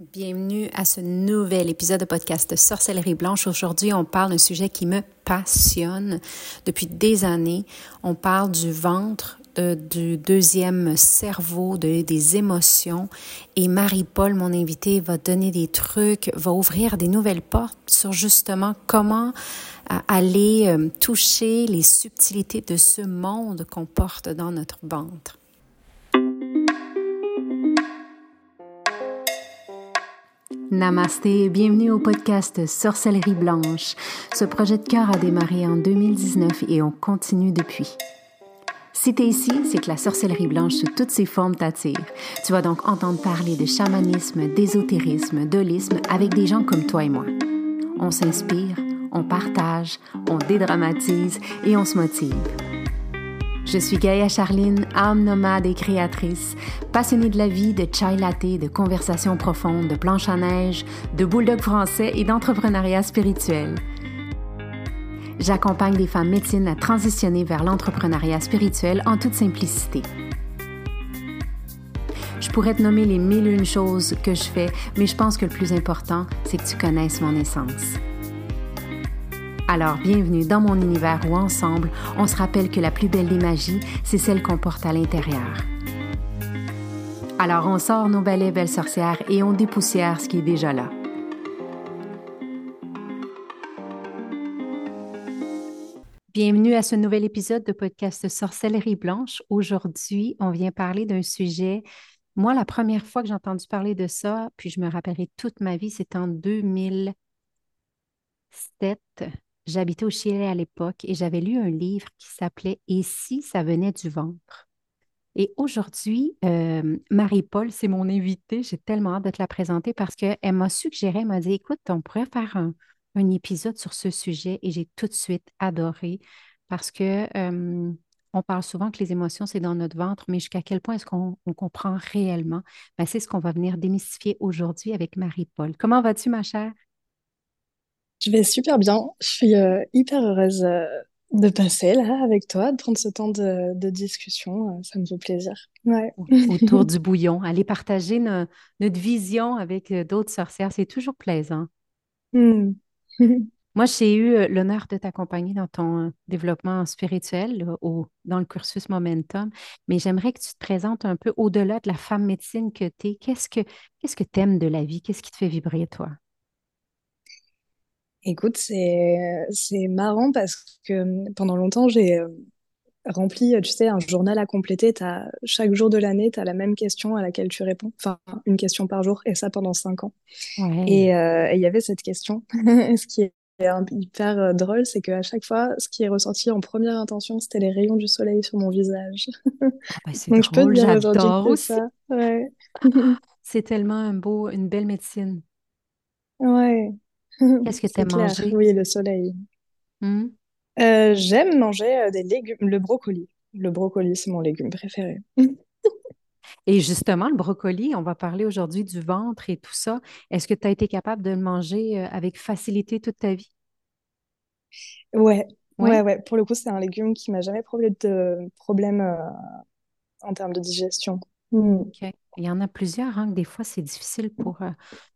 Bienvenue à ce nouvel épisode de podcast Sorcellerie Blanche. Aujourd'hui, on parle d'un sujet qui me passionne depuis des années. On parle du ventre, du deuxième cerveau, de, des émotions. Et Marie-Paul, mon invitée, va donner des trucs, va ouvrir des nouvelles portes sur justement comment euh, aller euh, toucher les subtilités de ce monde qu'on porte dans notre ventre. Namasté et bienvenue au podcast Sorcellerie Blanche. Ce projet de cœur a démarré en 2019 et on continue depuis. Si t'es ici, c'est que la sorcellerie blanche sous toutes ses formes t'attire. Tu vas donc entendre parler de chamanisme, d'ésotérisme, d'holisme avec des gens comme toi et moi. On s'inspire, on partage, on dédramatise et on se motive. Je suis Gaïa Charline, âme nomade et créatrice, passionnée de la vie, de chai latte, de conversations profondes, de planches à neige, de bulldog français et d'entrepreneuriat spirituel. J'accompagne des femmes médecines à transitionner vers l'entrepreneuriat spirituel en toute simplicité. Je pourrais te nommer les mille et une choses que je fais, mais je pense que le plus important, c'est que tu connaisses mon essence. Alors, bienvenue dans mon univers où ensemble, on se rappelle que la plus belle des magies, c'est celle qu'on porte à l'intérieur. Alors, on sort nos balais belles sorcières et on dépoussière ce qui est déjà là. Bienvenue à ce nouvel épisode de podcast Sorcellerie Blanche. Aujourd'hui, on vient parler d'un sujet. Moi, la première fois que j'ai entendu parler de ça, puis je me rappellerai toute ma vie, c'est en 2007 J'habitais au Chili à l'époque et j'avais lu un livre qui s'appelait Et si ça venait du ventre? Et aujourd'hui, euh, Marie-Paul, c'est mon invitée. J'ai tellement hâte de te la présenter parce qu'elle m'a suggéré, elle m'a dit, écoute, on pourrait faire un, épisode sur ce sujet et j'ai tout de suite adoré parce que euh, on parle souvent que les émotions, c'est dans notre ventre, mais jusqu'à quel point est-ce qu'on comprend réellement? Ben, c'est ce qu'on va venir démystifier aujourd'hui avec Marie-Paul. Comment vas-tu, ma chère? Je vais super bien. Je suis euh, hyper heureuse euh, de passer là avec toi, de prendre ce temps de, discussion. Euh, ça me fait plaisir. Ouais. Autour du bouillon. Aller partager notre vision avec d'autres sorcières, c'est toujours plaisant. Hmm. Moi, j'ai eu l'honneur de t'accompagner dans ton développement spirituel au, dans le cursus Momentum, mais j'aimerais que tu te présentes un peu au-delà de la femme médecine que tu es. Qu'est-ce que qu'est-ce que tu aimes de la vie? Qu'est-ce qui te fait vibrer, toi? Écoute, c'est c'est marrant parce que hum, pendant longtemps, j'ai euh, rempli, tu sais, un journal à compléter. As, chaque jour de l'année, tu as la même question à laquelle tu réponds. Enfin, une question par jour, et ça pendant cinq ans. Et euh, il y avait cette question. ce qui est hyper euh, drôle, c'est qu'à chaque fois, ce qui est ressorti en première intention, c'était les rayons du soleil sur mon visage. Ah bah c'est drôle, j'adore aussi. Ouais. c'est tellement un beau, une belle médecine. Ouais. Qu'est-ce que tu aimes manger? Oui, le soleil. Hmm? Euh, j'aime manger euh, des légumes, le brocoli. Le brocoli, c'est mon légume préféré. Et justement, le brocoli, on va parler aujourd'hui du ventre et tout ça. Est-ce que tu as été capable de le manger euh, avec facilité toute ta vie? Ouais, ouais, ouais. Pour le coup, c'est un légume qui m'a jamais posé de problème en termes de digestion. Hmm. Il y en a plusieurs, hein, des fois, c'est difficile pour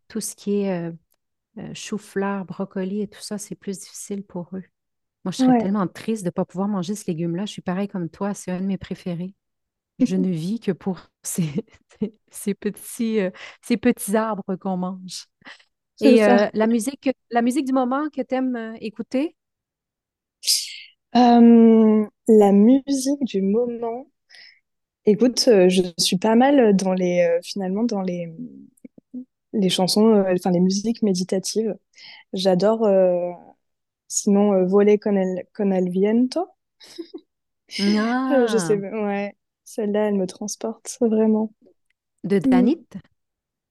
tout ce qui est euh, chou-fleur, brocoli et tout ça, c'est plus difficile pour eux. Moi, je serais tellement triste de ne pas pouvoir manger ce légume-là. Je suis pareil comme toi, c'est un de mes préférés. Je ne vis que pour ces, ces petits, euh, ces petits arbres qu'on mange. Et euh, la, musique, la musique du moment que tu aimes écouter? la musique du moment. Écoute, je suis pas mal dans les, finalement, dans les, les chansons, euh, enfin les musiques méditatives. J'adore euh, sinon euh, Voler con el, con el viento. Ah. je sais, ouais, celle-là, elle me transporte vraiment. De mm. Danit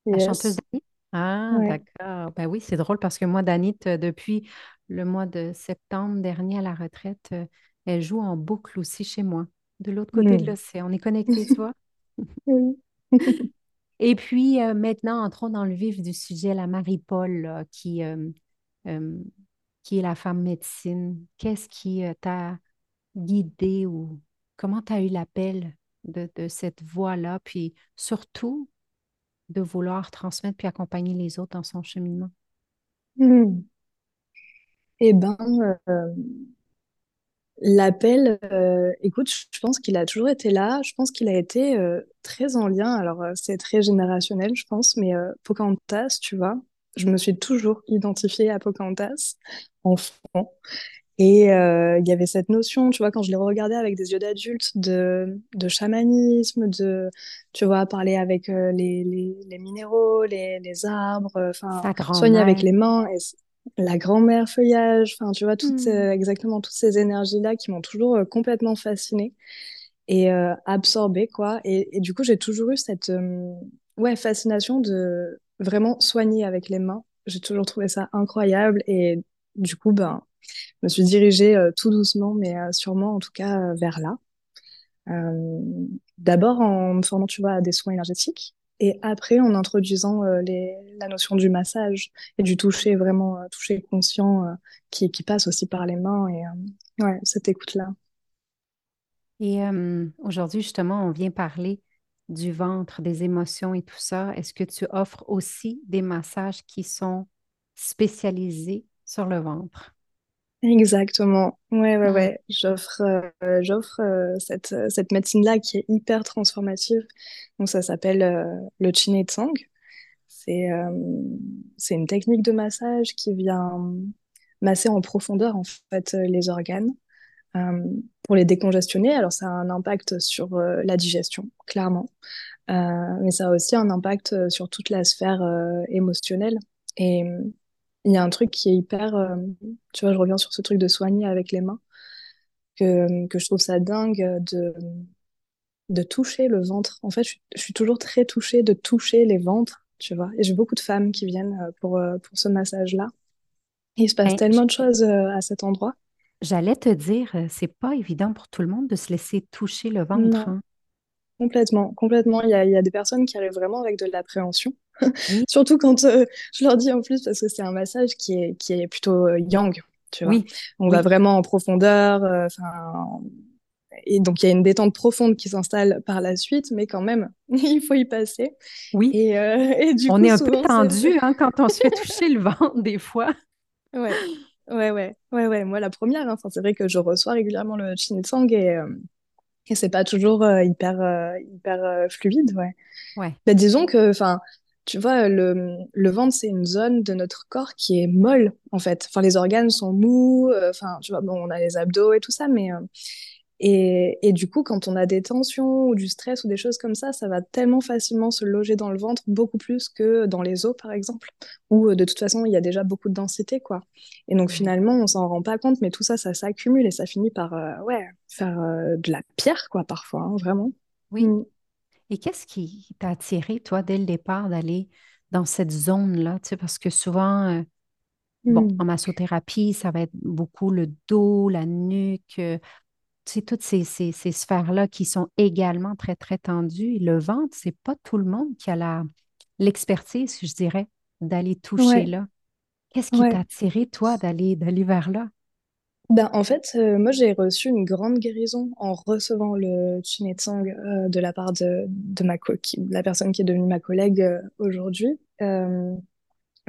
La chanteuse Danit Ah, d'accord. Ben oui, c'est drôle parce que moi, Danit, depuis le mois de septembre dernier à la retraite, elle joue en boucle aussi chez moi, de l'autre côté de mm. l'océan. On est connectés, tu vois? oui. Et puis euh, maintenant, entrons dans le vif du sujet, la Marie-Paul, qui, euh, euh, qui est la femme médecine. Qu'est-ce qui t'a guidée ou comment tu as eu l'appel de, cette voie-là? Puis surtout, de vouloir transmettre puis accompagner les autres dans son cheminement? Hmm. Eh euh, l'appel, euh, écoute, je pense qu'il a toujours été là. Je pense qu'il a été euh, très en lien. Alors, euh, c'est très générationnel, je pense, mais Pocahontas, tu vois, je me suis toujours identifiée à Pocahontas, enfant. Et il y avait cette notion, tu vois, quand je l'ai regardé avec des yeux d'adulte, de, de chamanisme, de, tu vois, parler avec les, les, les minéraux, les, les arbres, enfin, soigner avec les mains, et la grand-mère feuillage, enfin, tu vois, toutes, Hmm. euh, exactement toutes ces énergies-là qui m'ont toujours euh, complètement fascinée et euh, absorbée, quoi. Et, et du coup, j'ai toujours eu cette, ouais, fascination de vraiment soigner avec les mains. J'ai toujours trouvé ça incroyable et du coup, ben, je me suis dirigée tout doucement, mais sûrement en tout cas vers là. D'abord en me formant, tu vois, à des soins énergétiques et après en introduisant euh, la notion du massage et du toucher, vraiment euh, toucher conscient euh, qui, qui passe aussi par les mains et ouais, cette écoute-là. Et aujourd'hui, justement, on vient parler du ventre, des émotions et tout ça. Est-ce que tu offres aussi des massages qui sont spécialisés sur le ventre? Exactement. Ouais, ouais, Hmm. ouais. J'offre, euh, j'offre euh, cette, euh, cette médecine-là qui est hyper transformative. Donc ça s'appelle euh, le Chin Tsang. C'est c'est une technique de massage qui vient masser en profondeur en fait les organes pour les décongestionner. Alors ça a un impact sur la digestion, clairement, mais ça a aussi un impact sur toute la sphère émotionnelle. Et il y a un truc qui est hyper, euh, tu vois, je reviens sur ce truc de soigner avec les mains, que, que je trouve ça dingue de, de toucher le ventre. En fait, je, suis je suis toujours très touchée de toucher les ventres, tu vois. Et j'ai beaucoup de femmes qui viennent euh, pour, euh, pour ce massage-là. Il se passe tellement de choses à cet endroit. j'allais te dire, c'est pas évident pour tout le monde de se laisser toucher le ventre, Non, hein. complètement, complètement. Il y a, il y a des personnes qui arrivent vraiment avec de l'appréhension. Surtout quand euh, je leur dis en plus, parce que c'est un massage qui est, qui est plutôt euh, yang, tu vois. oui, On va vraiment en profondeur, euh, enfin, et donc il y a une détente profonde qui s'installe par la suite, mais quand même, il faut y passer. oui. Et, et du On coup, est un peu souvent, tendu, hein, quand on se fait toucher le ventre des fois. Ouais, ouais, ouais, ouais, ouais. Moi, la première, hein, enfin, c'est vrai que je reçois régulièrement le Chinsang et, euh, et c'est pas toujours euh, hyper, euh, hyper fluide, ouais. Ouais, Bah, disons que, enfin, tu vois, le, le ventre, c'est une zone de notre corps qui est molle, en fait. Enfin, les organes sont mous, euh, enfin, tu vois, bon, on a les abdos et tout ça, mais, euh, et, et du coup, quand on a des tensions ou du stress ou des choses comme ça, ça va tellement facilement se loger dans le ventre, beaucoup plus que dans les os, par exemple, où euh, de toute façon, il y a déjà beaucoup de densité, quoi. Et donc, ouais, finalement, on s'en rend pas compte, mais tout ça, ça s'accumule et ça finit par, ouais, faire de la pierre, quoi, parfois, hein, vraiment. oui. Mm. Et qu'est-ce qui t'a attiré, toi, dès le départ, d'aller dans cette zone-là? Tu sais, parce que souvent, euh, bon, en massothérapie, ça va être beaucoup le dos, la nuque, euh, tu sais, toutes ces, ces, ces sphères-là qui sont également très, très tendues. Et le ventre, c'est pas tout le monde qui a la, l'expertise, je dirais, d'aller toucher Ouais, là. Qu'est-ce qui t'a attiré, toi, d'aller d'aller vers là? Ben, en fait, euh, moi, j'ai reçu une grande guérison en recevant le Chinetsang euh, de la part de, de ma la personne qui est devenue ma collègue euh, aujourd'hui. Euh,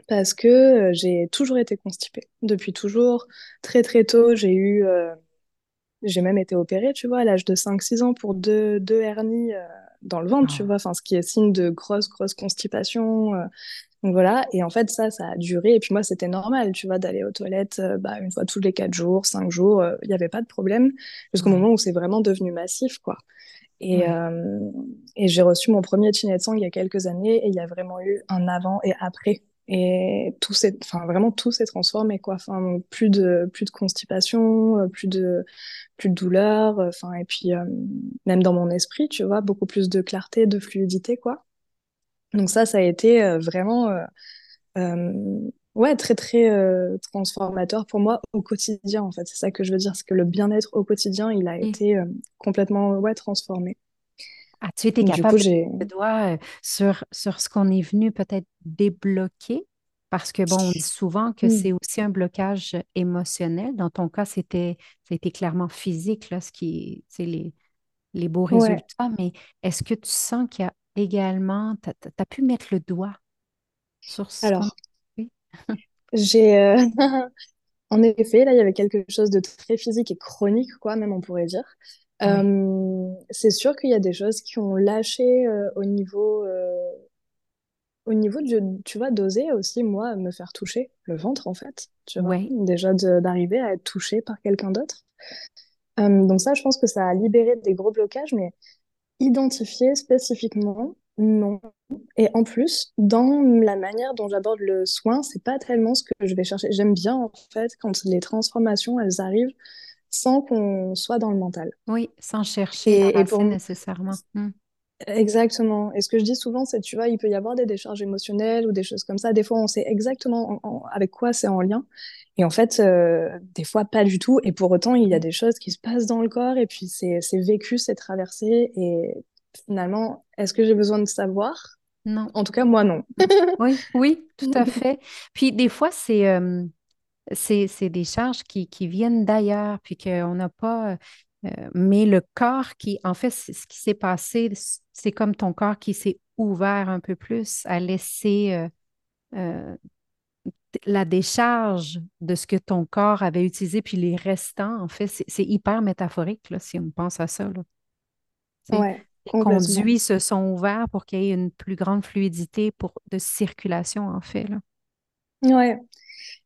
parce que j'ai toujours été constipée. Depuis toujours, très très tôt, j'ai eu, j'ai même été opérée, tu vois, à l'âge de cinq six ans pour deux, deux hernies dans le ventre, tu Ah, vois, enfin, ce qui est signe de grosse, grosse constipation. euh, donc voilà, et en fait, ça, ça a duré. Et puis moi, c'était normal, tu vois, d'aller aux toilettes euh, bah, une fois tous les quatre jours, cinq jours, euh, il n'y avait pas de problème, jusqu'au ouais, moment où c'est vraiment devenu massif, quoi. Et, ouais. euh, et j'ai reçu mon premier Chinetsang il y a quelques années, et il y a vraiment eu un avant et après. Et tout s'est, enfin, vraiment, tout s'est transformé, quoi. Enfin, plus de, plus de constipation, euh, plus de, plus de douleur, euh, enfin, et puis, euh, même dans mon esprit, tu vois, beaucoup plus de clarté, de fluidité, quoi. Donc ça, ça a été euh, vraiment euh, ouais, très, très transformateur pour moi au quotidien, en fait. C'est ça que je veux dire, c'est que le bien-être au quotidien, il a Et été complètement ouais, transformé. As-tu été Du coup, capable de mettre le doigt euh, sur, sur ce qu'on est venu peut-être débloquer? Parce que, bon, on dit souvent que Hmm. c'est aussi un blocage émotionnel. Dans ton cas, c'était, c'était clairement physique, là, ce qui, c'est les, les beaux Ouais. résultats. Mais est-ce que tu sens qu'il y a également, tu as, pu mettre le doigt sur qu'on Alors, j'ai... euh, En effet, là, il y avait quelque chose de très physique et chronique, quoi, même on pourrait dire. Oui, Euh, c'est sûr qu'il y a des choses qui ont lâché euh, au niveau, euh, au niveau de, tu vois, d'oser aussi, moi, me faire toucher le ventre, en fait, tu vois. Déjà d'arriver à être touchée par quelqu'un d'autre. Donc ça, je pense que ça a libéré des gros blocages, mais identifier spécifiquement, non. Et en plus, dans la manière dont j'aborde le soin, c'est pas tellement ce que je vais chercher. J'aime bien, en fait, quand les transformations, elles arrivent sans qu'on soit dans le mental. oui, sans chercher Et, et pour racine m- nécessairement. Hmm. exactement. Et ce que je dis souvent, c'est, tu vois, il peut y avoir des décharges émotionnelles ou des choses comme ça. Des fois, on sait exactement en- en- avec quoi c'est en lien. Et en fait, euh, des fois, pas du tout. Et pour autant, il y a des choses qui se passent dans le corps et puis c'est, c'est vécu, c'est traversé. Et finalement, est-ce que j'ai besoin de savoir? Non. En tout cas, moi, non. Oui, oui, tout à fait. Puis des fois, c'est euh, c'est, c'est des charges qui, qui viennent d'ailleurs, puis qu'on n'a pas. euh, euh, mais le corps qui, en fait, ce qui s'est passé, c'est comme ton corps qui s'est ouvert un peu plus à laisser euh, euh, la décharge de ce que ton corps avait utilisé, puis les restants, en fait, c'est c'est hyper métaphorique, là, si on pense à ça, là. Ouais, les conduits se sont ouverts pour qu'il y ait une plus grande fluidité pour, de circulation, en fait, là.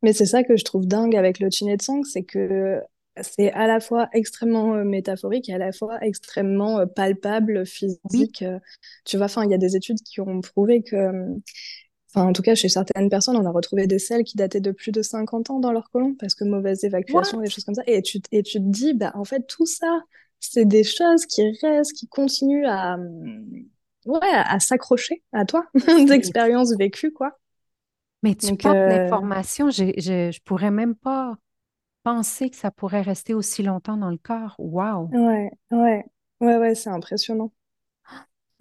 Mais c'est ça que je trouve dingue avec le Chinetsang, c'est que c'est à la fois extrêmement euh, métaphorique et à la fois extrêmement euh, palpable, physique. euh, Tu vois, enfin, il y a des études qui ont prouvé que, enfin, en tout cas, chez certaines personnes, on a retrouvé des selles qui dataient de plus de 50 ans dans leur côlon parce que mauvaise évacuation, des what? choses comme ça. Et tu, et tu te dis, bah, en fait, tout ça, c'est des choses qui restent, qui continuent à, euh, ouais, à s'accrocher à toi, d'expériences vécues, quoi. Mais tu Donc, portes euh, l'information, je, je, je pourrais même pas penser que ça pourrait rester aussi longtemps dans le corps. Wow! Ouais, ouais, ouais, ouais, c'est impressionnant,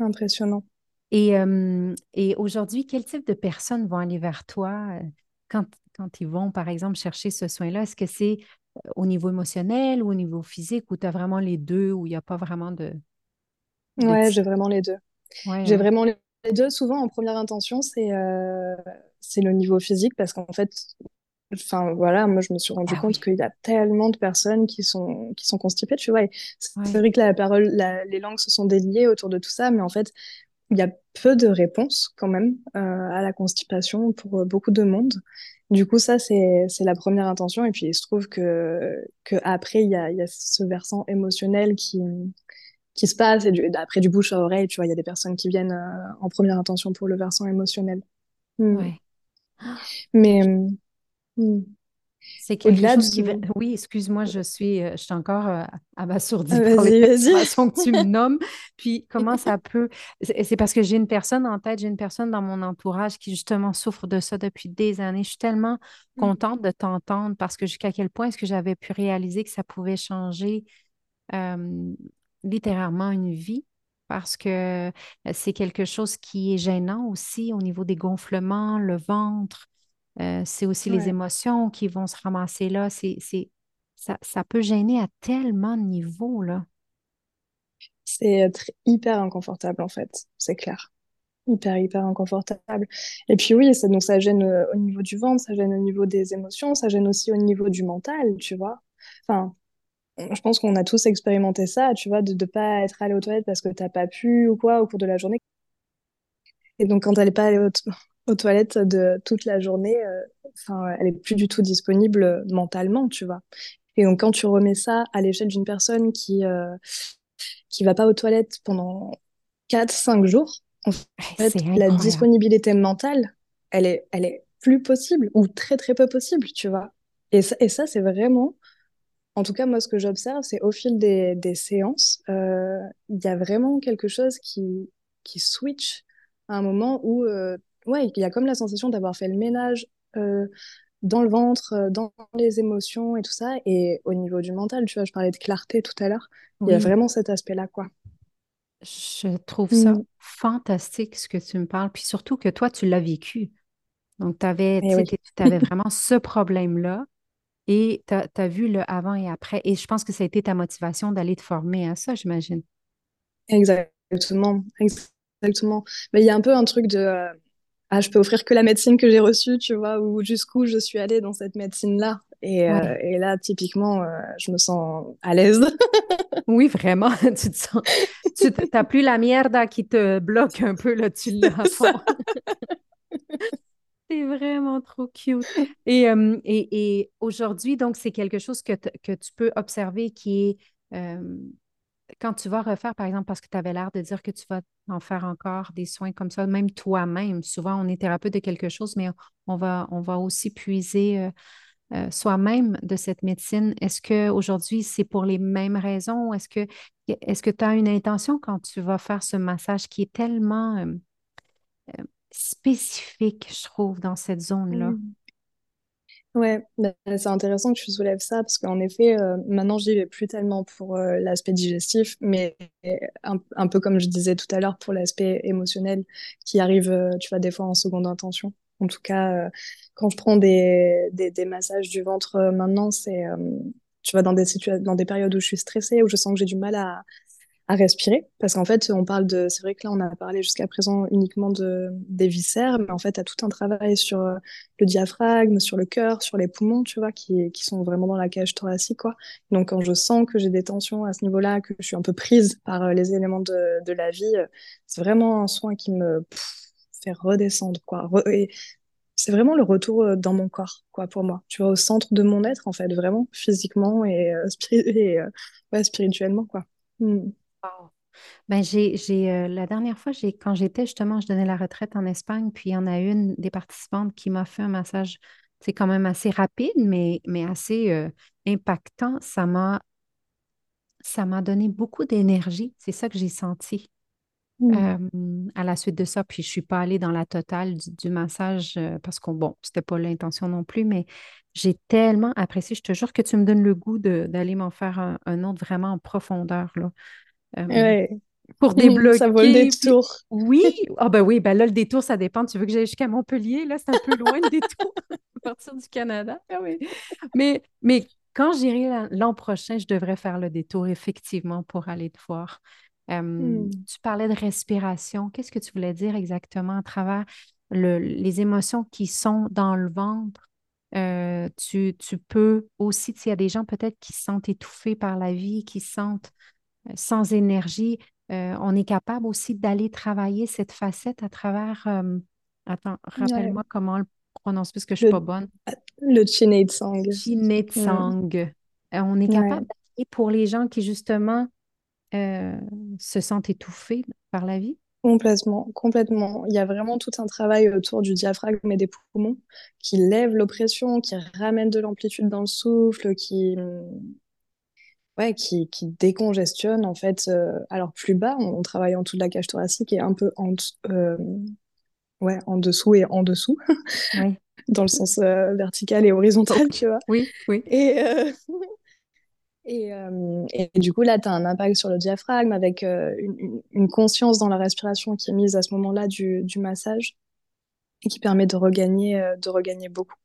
impressionnant. Et, euh, et aujourd'hui, quel type de personnes vont aller vers toi euh, quand, quand ils vont, par exemple, chercher ce soin-là? Est-ce que c'est euh, au niveau émotionnel ou au niveau physique ou tu as vraiment les deux où il n'y a pas vraiment de, de Ouais, j'ai vraiment les deux. Ouais, J'ai vraiment les deux. Souvent, en première intention, c'est euh, c'est le niveau physique parce qu'en fait, enfin voilà, moi je me suis rendu Ah compte oui, qu'il y a tellement de personnes qui sont qui sont constipées, tu vois. C'est vrai que la parole, la- les langues se sont déliées autour de tout ça, mais en fait, il y a peu de réponses quand même euh, à la constipation pour euh, beaucoup de monde. Du coup, ça, c'est, la première intention. Et puis, il se trouve que, que après, il y a, il y a ce versant émotionnel qui, qui se passe. Et du, après, du bouche à oreille, tu vois, il y a des personnes qui viennent euh, en première intention pour le versant émotionnel. Mm. oui. Mais euh, mm. C'est quelque chose qui va... Oui, excuse-moi, je suis, euh, je suis encore euh, abasourdie Ah, par les informations que tu me nommes. Puis comment ça peut... C'est c'est parce que j'ai une personne en tête, j'ai une personne dans mon entourage qui justement souffre de ça depuis des années. Je suis tellement contente de t'entendre parce que jusqu'à quel point est-ce que j'avais pu réaliser que ça pouvait changer euh, littéralement une vie? Parce que euh, c'est quelque chose qui est gênant aussi au niveau des gonflements, le ventre. Euh, c'est aussi les émotions qui vont se ramasser là. C'est, c'est, ça, ça peut gêner à tellement de niveaux, là. C'est tr- hyper inconfortable, en fait. C'est clair. Hyper, hyper inconfortable. Et puis oui, ça, donc ça gêne euh, au niveau du ventre, ça gêne au niveau des émotions, ça gêne aussi au niveau du mental, tu vois. Enfin, je pense qu'on a tous expérimenté ça, tu vois, de ne pas être allé aux toilettes parce que t'as pas pu ou quoi au cours de la journée. Et donc quand elle n'est pas allée aux, to- aux toilettes de toute la journée, euh, elle est plus du tout disponible euh, mentalement, tu vois. Et donc quand tu remets ça à l'échelle d'une personne qui euh, qui va pas aux toilettes pendant quatre cinq jours, en fait, la disponibilité mentale, elle est, elle est plus possible ou très très peu possible, tu vois. Et ça, et ça c'est vraiment, en tout cas moi ce que j'observe, c'est au fil des, des séances, euh, il y a vraiment quelque chose qui, qui switch à un moment où, euh, ouais, il y a comme la sensation d'avoir fait le ménage euh, dans le ventre, dans les émotions et tout ça. Et au niveau du mental, tu vois, je parlais de clarté tout à l'heure, il y a vraiment cet aspect-là, quoi. je trouve ça Mm. fantastique ce que tu me parles. Puis surtout que toi, tu l'as vécu. Donc, tu avais, oui. avais vraiment ce problème-là et tu as, vu le avant et après. Et je pense que ça a été ta motivation d'aller te former à ça, j'imagine. Exactement. exactement. Mais il y a un peu un truc de euh, ah, je peux offrir que la médecine que j'ai reçue, tu vois, ou jusqu'où je suis allée dans cette médecine-là. Et, euh, et là, typiquement, euh, je me sens à l'aise. Oui, vraiment, tu te sens, tu n'as plus la mierda qui te bloque un peu, là, tu l'as. C'est vraiment trop cute. Et, euh, et, aujourd'hui, donc, c'est quelque chose que, tu peux observer qui est euh, quand tu vas refaire, par exemple, parce que tu avais l'air de dire que tu vas en faire encore des soins comme ça, même toi-même. Souvent, on est thérapeute de quelque chose, mais on va, aussi puiser euh, soi-même de cette médecine. Est-ce qu'aujourd'hui, c'est pour les mêmes raisons? Est-ce que est-ce que tu as une intention quand tu vas faire ce massage qui est tellement spécifique, je trouve, dans cette zone-là? Mm. Ouais, bah, c'est intéressant que tu soulèves ça parce qu'en effet, euh, maintenant, j'y vais plus tellement pour euh, l'aspect digestif, mais un, peu comme je disais tout à l'heure pour l'aspect émotionnel qui arrive, euh, tu vois, des fois en seconde intention. En tout cas, euh, quand je prends des, des, massages du ventre maintenant, c'est, tu vois, dans des dans des périodes où je suis stressée, où je sens que j'ai du mal à, à respirer. Parce qu'en fait, on parle de. C'est vrai que là, on a parlé jusqu'à présent uniquement de, des viscères, mais en fait, tu as tout un travail sur euh, le diaphragme, sur le cœur, sur les poumons, tu vois, qui, qui sont vraiment dans la cage thoracique, quoi. Donc, quand je sens que j'ai des tensions à ce niveau-là, que je suis un peu prise par euh, les éléments de, de la vie, euh, c'est vraiment un soin qui me fait redescendre, quoi. Et c'est vraiment le retour dans mon corps, quoi, pour moi. Tu vois, au centre de mon être, en fait, vraiment, physiquement et, spirituellement, quoi. Mm. Wow. Ben, j'ai, j'ai, euh, la dernière fois, j'ai, quand j'étais justement, je donnais la retraite en Espagne, puis il y en a une des participantes qui m'a fait un massage, c'est quand même assez rapide, mais, mais assez euh, impactant. Ça m'a, ça m'a donné beaucoup d'énergie. C'est ça que j'ai senti Mm. euh, à la suite de ça. Puis je suis pas allée dans la totale du, du massage parce que, bon, c'était pas l'intention non plus, mais j'ai tellement apprécié. Je te jure que tu me donnes le goût de- d'aller m'en faire un, un autre vraiment en profondeur, là. Euh, Ouais. pour Ça vaut le débloquer. Détour. oui, ah ben oui, ben là, le détour, ça dépend. Tu veux que j'aille jusqu'à Montpellier? Là, c'est un peu loin le détour à partir du Canada. Ah oui. Mais, mais quand j'irai la- l'an prochain, je devrais faire le détour, effectivement, pour aller te voir. Euh, Mm. tu parlais de respiration. Qu'est-ce que tu voulais dire exactement à travers le- les émotions qui sont dans le ventre? Euh, tu, tu peux aussi, s'il y a des gens peut-être qui se sentent étouffés par la vie, qui se sentent sans énergie, euh, on est capable aussi d'aller travailler cette facette à travers, euh, attends, Ouais. rappelle-moi comment on le prononce, parce que je ne suis pas bonne. le Chinetsang. Chinetsang. Euh, on est capable Ouais. d'aller pour les gens qui justement euh, se sentent étouffés par la vie. Complètement, complètement. Il y a vraiment tout un travail autour du diaphragme et des poumons qui lève l'oppression, qui ramène de l'amplitude dans le souffle, qui, ouais, qui, qui décongestionne en fait. euh, alors plus bas, on, on travaille en dessous de la cage thoracique et un peu en, euh, ouais, en dessous et en dessous, Oui. dans le sens euh, vertical et horizontal, tu vois. Oui, oui. Et, euh, Et, euh, et du coup, là, tu as un impact sur le diaphragme avec une, conscience dans la respiration qui est mise à ce moment-là du, du massage et qui permet de regagner, de regagner beaucoup.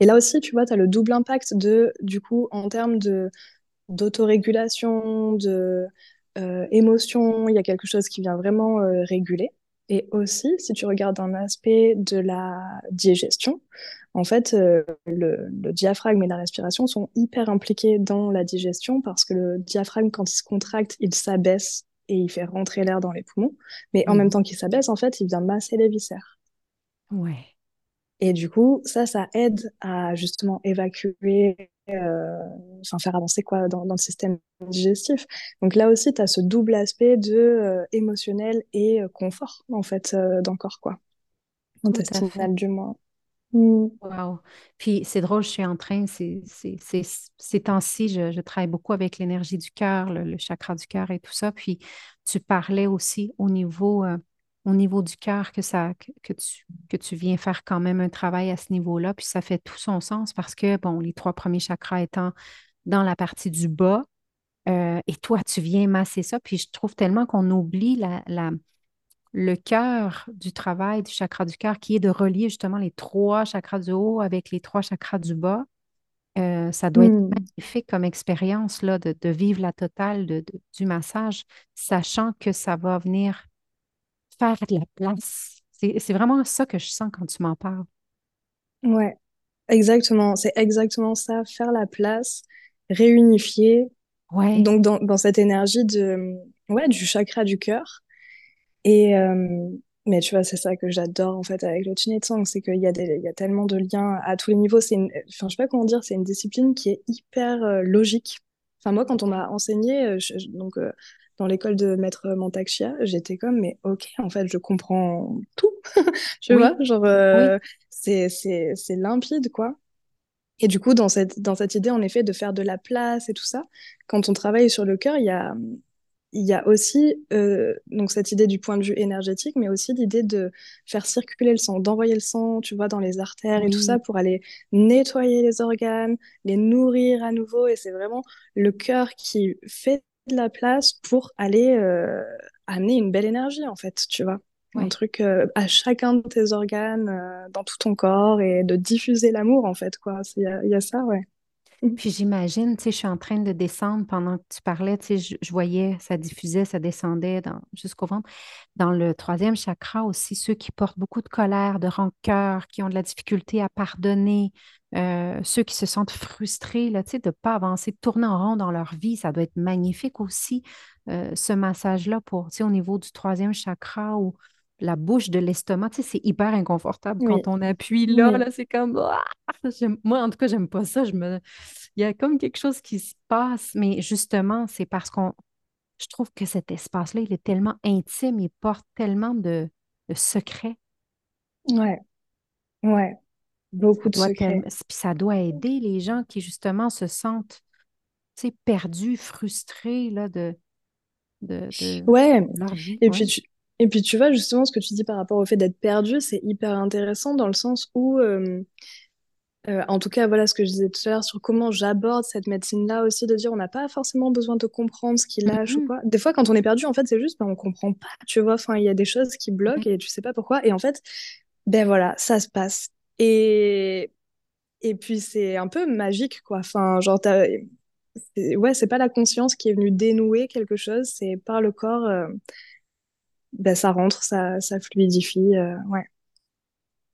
Et là aussi, tu vois, tu as le double impact de, du coup, en termes de, d'autorégulation, de euh, émotion, il y a quelque chose qui vient vraiment euh, réguler. Et aussi, si tu regardes un aspect de la digestion, en fait, euh, le, le diaphragme et la respiration sont hyper impliqués dans la digestion parce que le diaphragme, quand il se contracte, il s'abaisse et il fait rentrer l'air dans les poumons. Mais en même Mhm. temps qu'il s'abaisse, en fait, il vient masser les viscères. Ouais. Et du coup, ça, ça aide à justement évacuer, euh, enfin faire avancer quoi dans, dans le système digestif. Donc là aussi, tu as ce double aspect de euh, émotionnel et euh, confort en fait euh, dans le corps quoi, intestinal du moins. Mm. Wow. Puis c'est drôle, je suis en train, c'est, c'est, c'est- ces temps-ci, je, je travaille beaucoup avec l'énergie du cœur, le, le chakra du cœur et tout ça. Puis tu parlais aussi au niveau, au niveau du cœur que ça, que, tu, que tu viens faire quand même un travail à ce niveau-là. Puis ça fait tout son sens parce que, bon, les trois premiers chakras étant dans la partie du bas, euh, et toi, tu viens masser ça. Puis je trouve tellement qu'on oublie la, la, le cœur du travail du chakra du cœur, qui est de relier justement les trois chakras du haut avec les trois chakras du bas. Euh, ça doit être Mm. magnifique comme expérience là, de, de vivre la totale de- de- du massage, sachant que ça va venir faire de la place. C'est vraiment ça que je sens quand tu m'en parles. Ouais, exactement. C'est exactement ça. Faire la place, réunifier. Ouais. Donc, dans, dans cette énergie de, ouais, du chakra du cœur. Et, euh, mais tu vois, c'est ça que j'adore en fait avec le Tsang, c'est qu'il y, a des, il y a tellement de liens à tous les niveaux. C'est enfin, je sais pas comment dire, c'est une discipline qui est hyper euh, logique. Enfin, moi, quand on m'a enseigné, euh, donc dans l'école de maître Montaxia, j'étais comme, mais ok, en fait, je comprends tout. tu vois, genre, euh, c'est, c'est, c'est limpide, quoi. Et du coup, dans cette, dans cette idée, en effet, de faire de la place et tout ça, quand on travaille sur le cœur, il y a, il y a aussi euh, donc cette idée du point de vue énergétique, mais aussi l'idée de faire circuler le sang, d'envoyer le sang, tu vois, dans les artères et tout ça pour aller nettoyer les organes, les nourrir à nouveau. Et c'est vraiment le cœur qui fait de la place pour aller euh, amener une belle énergie, en fait, tu vois. Un truc euh, à chacun de tes organes, euh, dans tout ton corps, et de diffuser l'amour, en fait, quoi. Il y, a ça, ouais. Puis j'imagine, tu sais, je suis en train de descendre pendant que tu parlais, tu sais, je, voyais, ça diffusait, ça descendait jusqu'au ventre. Dans le troisième chakra aussi, ceux qui portent beaucoup de colère, de rancœur, qui ont de la difficulté à pardonner, euh, ceux qui se sentent frustrés, là, tu sais, de ne pas avancer, de tourner en rond dans leur vie, ça doit être magnifique aussi, euh, ce massage-là, pour, tu sais, au niveau du troisième chakra ou la bouche de l'estomac, tu sais, c'est hyper inconfortable quand on appuie là, là, c'est comme, ah! moi, en tout cas, j'aime pas ça, je me, il y a comme quelque chose qui se passe, mais justement, c'est parce qu'on, je trouve que cet espace-là, il est tellement intime, il porte tellement de, de secrets. Ouais, ouais, beaucoup de secrets. Puis ça doit aider les gens qui, justement, se sentent, tu sais, perdus, frustrés, là, de, de, ouais. Et puis, tu, et puis, tu vois, justement, ce que tu dis par rapport au fait d'être perdu, c'est hyper intéressant dans le sens où, euh, euh, en tout cas, voilà ce que je disais tout à l'heure sur comment j'aborde cette médecine-là aussi, de dire on n'a pas forcément besoin de comprendre ce qui lâche ou mm-hmm. quoi. Des fois, quand on est perdu, en fait, c'est juste, ben, on comprend pas, tu vois. Enfin, il y a des choses qui bloquent et tu sais pas pourquoi. Et en fait, ben voilà, ça se passe. Et, et puis, c'est un peu magique, quoi. Enfin, genre, ouais, c'est pas la conscience qui est venue dénouer quelque chose, c'est par le corps. Euh, ben, ça rentre, ça, ça fluidifie. Euh, ouais.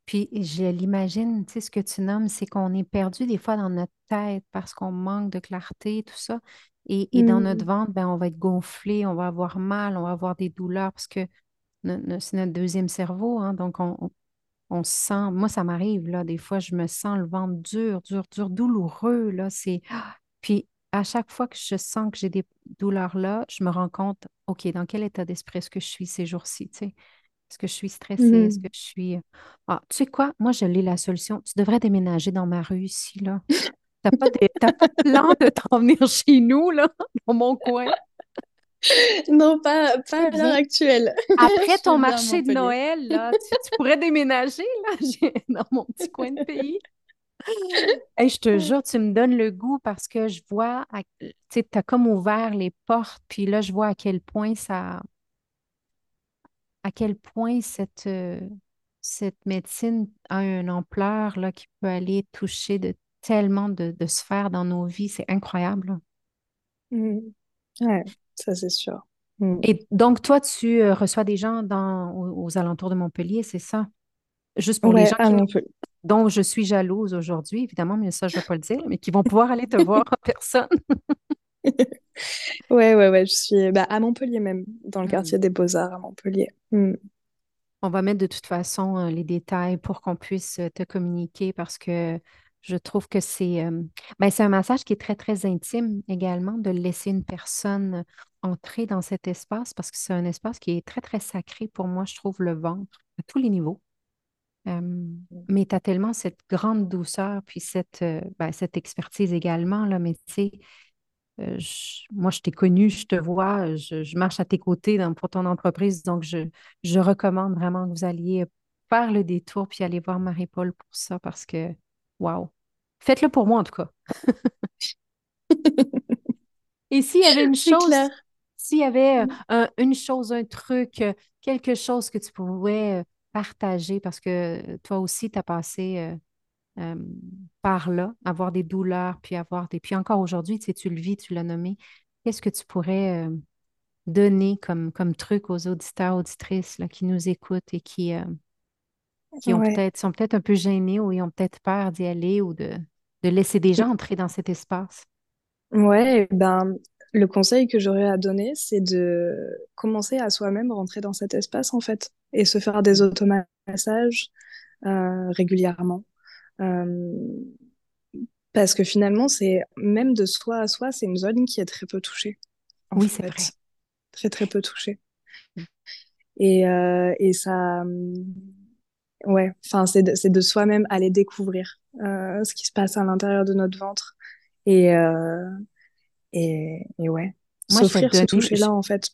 Puis je l'imagine, tu sais, ce que tu nommes, c'est qu'on est perdu des fois dans notre tête parce qu'on manque de clarté, tout ça. Et, dans notre mm. ventre, ben, on va être gonflé, on va avoir mal, on va avoir des douleurs parce que c'est notre deuxième cerveau. Hein, donc, on, on, sent, moi, ça m'arrive, là, des fois, je me sens le ventre dur, dur, dur, douloureux, là. C'est, puis à chaque fois que je sens que j'ai des douleurs-là, je me rends compte, OK, dans quel état d'esprit est-ce que je suis ces jours-ci? Est-ce que je suis stressée? Est-ce mmh. que je suis. Ah, tu sais quoi? Moi, je l'ai la solution. Tu devrais déménager dans ma rue ici, là. Tu n'as pas, de... plan de t'en venir chez nous, là, dans mon coin? Non, pas, pas à l'heure actuelle. Après ton marché de Noël, là, tu, pourrais déménager là, dans mon petit coin de pays je te jure, tu me donnes le goût parce que je vois, tu sais, as comme ouvert les portes, puis là, je vois à quel point ça, à quel point cette, euh, cette médecine a une ampleur là, qui peut aller toucher de tellement de, sphères dans nos vies. C'est incroyable. Mmh. Ouais, ça c'est sûr. Mmh. Et donc, toi, tu euh, reçois des gens dans, aux, alentours de Montpellier, c'est ça? Juste pour les gens qui, dont je suis jalouse aujourd'hui, évidemment, mais ça, je ne vais pas le dire, mais qui vont pouvoir aller te voir en personne. ouais, ouais, ouais. Je suis bah, à Montpellier même, dans le quartier hmm. des Beaux-Arts à Montpellier. Hmm. On va mettre de toute façon euh, les détails pour qu'on puisse euh, te communiquer parce que je trouve que c'est euh, ben, c'est un massage qui est très, très intime également, de laisser une personne entrer dans cet espace parce que c'est un espace qui est très, très sacré pour moi, je trouve, le ventre à tous les niveaux. Mais tu as tellement cette grande douceur, puis cette, ben, cette expertise également, là, mais tu sais, moi, je t'ai connu, je te vois, je, marche à tes côtés dans, pour ton entreprise, donc je, je recommande vraiment que vous alliez faire le détour puis aller voir Marie-Paul pour ça parce que, waouh, faites-le pour moi en tout cas. Et s'il y avait une chose, s'il y avait mmh. une chose, un truc, quelque chose que tu pouvais partager parce que toi aussi, tu as passé euh, euh, par là, avoir des douleurs, puis avoir des. Puis encore aujourd'hui, tu sais, tu le vis, tu l'as nommé. Qu'est-ce que tu pourrais euh, donner comme, comme truc aux auditeurs, auditrices là, qui nous écoutent et qui, euh, qui ont peut-être, sont peut-être un peu gênés ou ils ont peut-être peur d'y aller ou de, de laisser des gens entrer dans cet espace? Ouais, ben, le conseil que j'aurais à donner, c'est de commencer à soi-même rentrer dans cet espace, en fait, et se faire des automassages euh, régulièrement. Euh, parce que finalement, c'est même de soi à soi, c'est une zone qui est très peu touchée. Oui, c'est vrai. Très, très peu touchée. Et, euh, et ça, ouais, enfin, c'est de, de soi-même aller découvrir ce qui se passe à l'intérieur de notre ventre. Et, et, et, ouais, s'offrir ce toucher-là, en fait.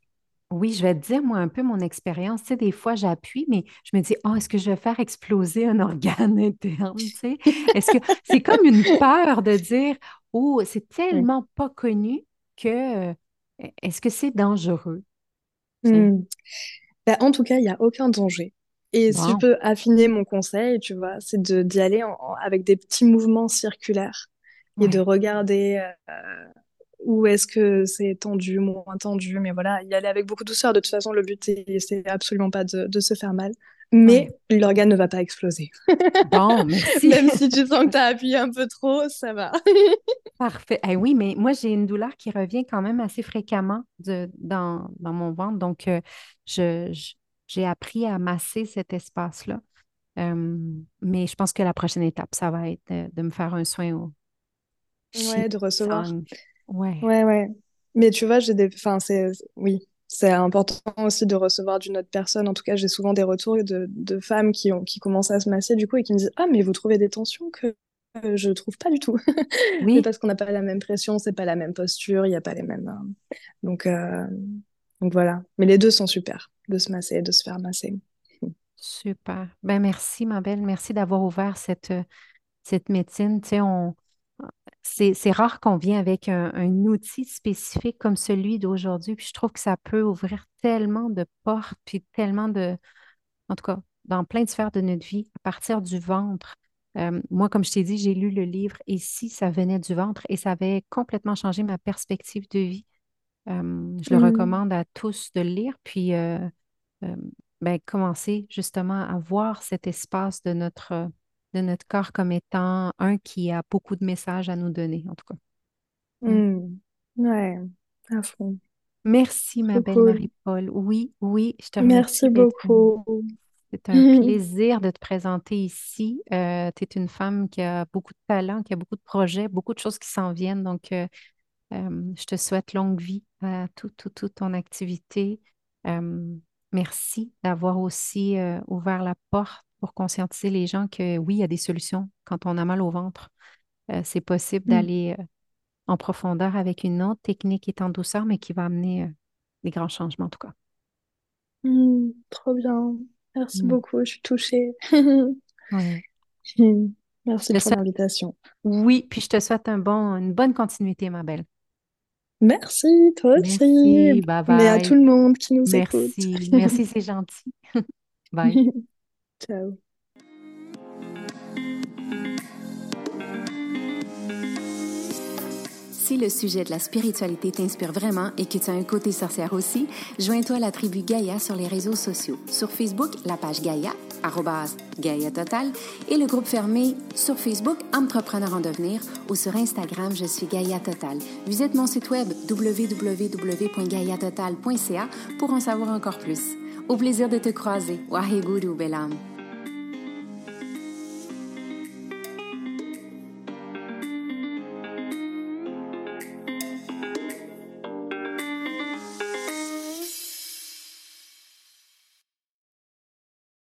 Oui, je vais te dire, moi, un peu mon expérience. Tu sais, des fois, j'appuie, mais je me dis, oh, est-ce que je vais faire exploser un organe interne? Tu sais? Est-ce que c'est comme une peur de dire, oh, c'est tellement pas connu que est-ce que c'est dangereux? Ben, en tout cas, il n'y a aucun danger. Et si je peux affiner mon conseil, tu vois, c'est d'y aller avec des petits mouvements circulaires et de regarder euh, où est-ce que c'est tendu, moins tendu, mais voilà, y aller avec beaucoup de douceur. De toute façon, le but, c'est absolument pas de, se faire mal. Mais l'organe ne va pas exploser. Bon, merci. Même si tu sens que tu as appuyé un peu trop, ça va. Parfait. Eh oui, mais moi, j'ai une douleur qui revient quand même assez fréquemment de, dans, dans, mon ventre. Donc, euh, je, j'ai appris à masser cet espace-là. Euh, mais je pense que la prochaine étape, ça va être de, me faire un soin au. Ouais, de recevoir. Ouais. Ouais, ouais. Mais tu vois, j'ai des. Enfin, c'est. Oui, c'est important aussi de recevoir d'une autre personne. En tout cas, j'ai souvent des retours de, de femmes qui, ont, qui commencent à se masser du coup et qui me disent Ah, mais vous trouvez des tensions que je je trouve pas du tout. Oui. parce qu'on n'a pas la même pression, c'est pas la même posture, il n'y a pas les mêmes. Euh, donc, euh, donc voilà. Mais les deux sont super, de se masser, de se faire masser. Super. Ben merci, ma belle. Merci d'avoir ouvert cette, cette médecine. Tu sais, on, c'est rare qu'on vienne avec un, outil spécifique comme celui d'aujourd'hui. Puis je trouve que ça peut ouvrir tellement de portes, puis tellement de, en tout cas, dans plein de sphères de notre vie, à partir du ventre. Euh, moi, comme je t'ai dit, j'ai lu le livre Et si ça venait du ventre et ça avait complètement changé ma perspective de vie. Euh, je le mmh. recommande à tous de le lire, puis euh, ben, commencer justement à voir cet espace de notre de notre corps comme étant un qui a beaucoup de messages à nous donner, en tout cas. Mm. Mm. Ouais, à fond. Merci, ma belle Marie-Paul. Oui, oui, je te remercie. Merci beaucoup. C'est un plaisir de te présenter ici. Euh, tu es une femme qui a beaucoup de talent, qui a beaucoup de projets, beaucoup de choses qui s'en viennent. Donc, euh, euh, je te souhaite longue vie à toute, toute, ton activité. merci d'avoir aussi ouvert la porte pour conscientiser les gens que oui, il y a des solutions quand on a mal au ventre. Euh, c'est possible mm. d'aller euh, en profondeur avec une autre technique qui est en douceur, mais qui va amener euh, des grands changements en tout cas. Mm, trop bien. Merci mm. beaucoup, je suis touchée. Merci pour l'invitation. Oui, puis je te souhaite un bon, une bonne continuité, ma belle. Merci, toi aussi. Bye bye. Mais à tout le monde qui nous écoute. Merci, merci, c'est gentil. bye. Ciao. Si le sujet de la spiritualité t'inspire vraiment et que tu as un côté sorcière aussi, joins-toi à la tribu Gaïa sur les réseaux sociaux. Sur Facebook, la page Gaïa, Gaïa Total, et le groupe fermé sur Facebook Entrepreneur en devenir ou sur Instagram, je suis Gaïa Total. Visite mon site web www.gaïatotal.ca pour en savoir encore plus. Au plaisir de te croiser. Waheguru Belam.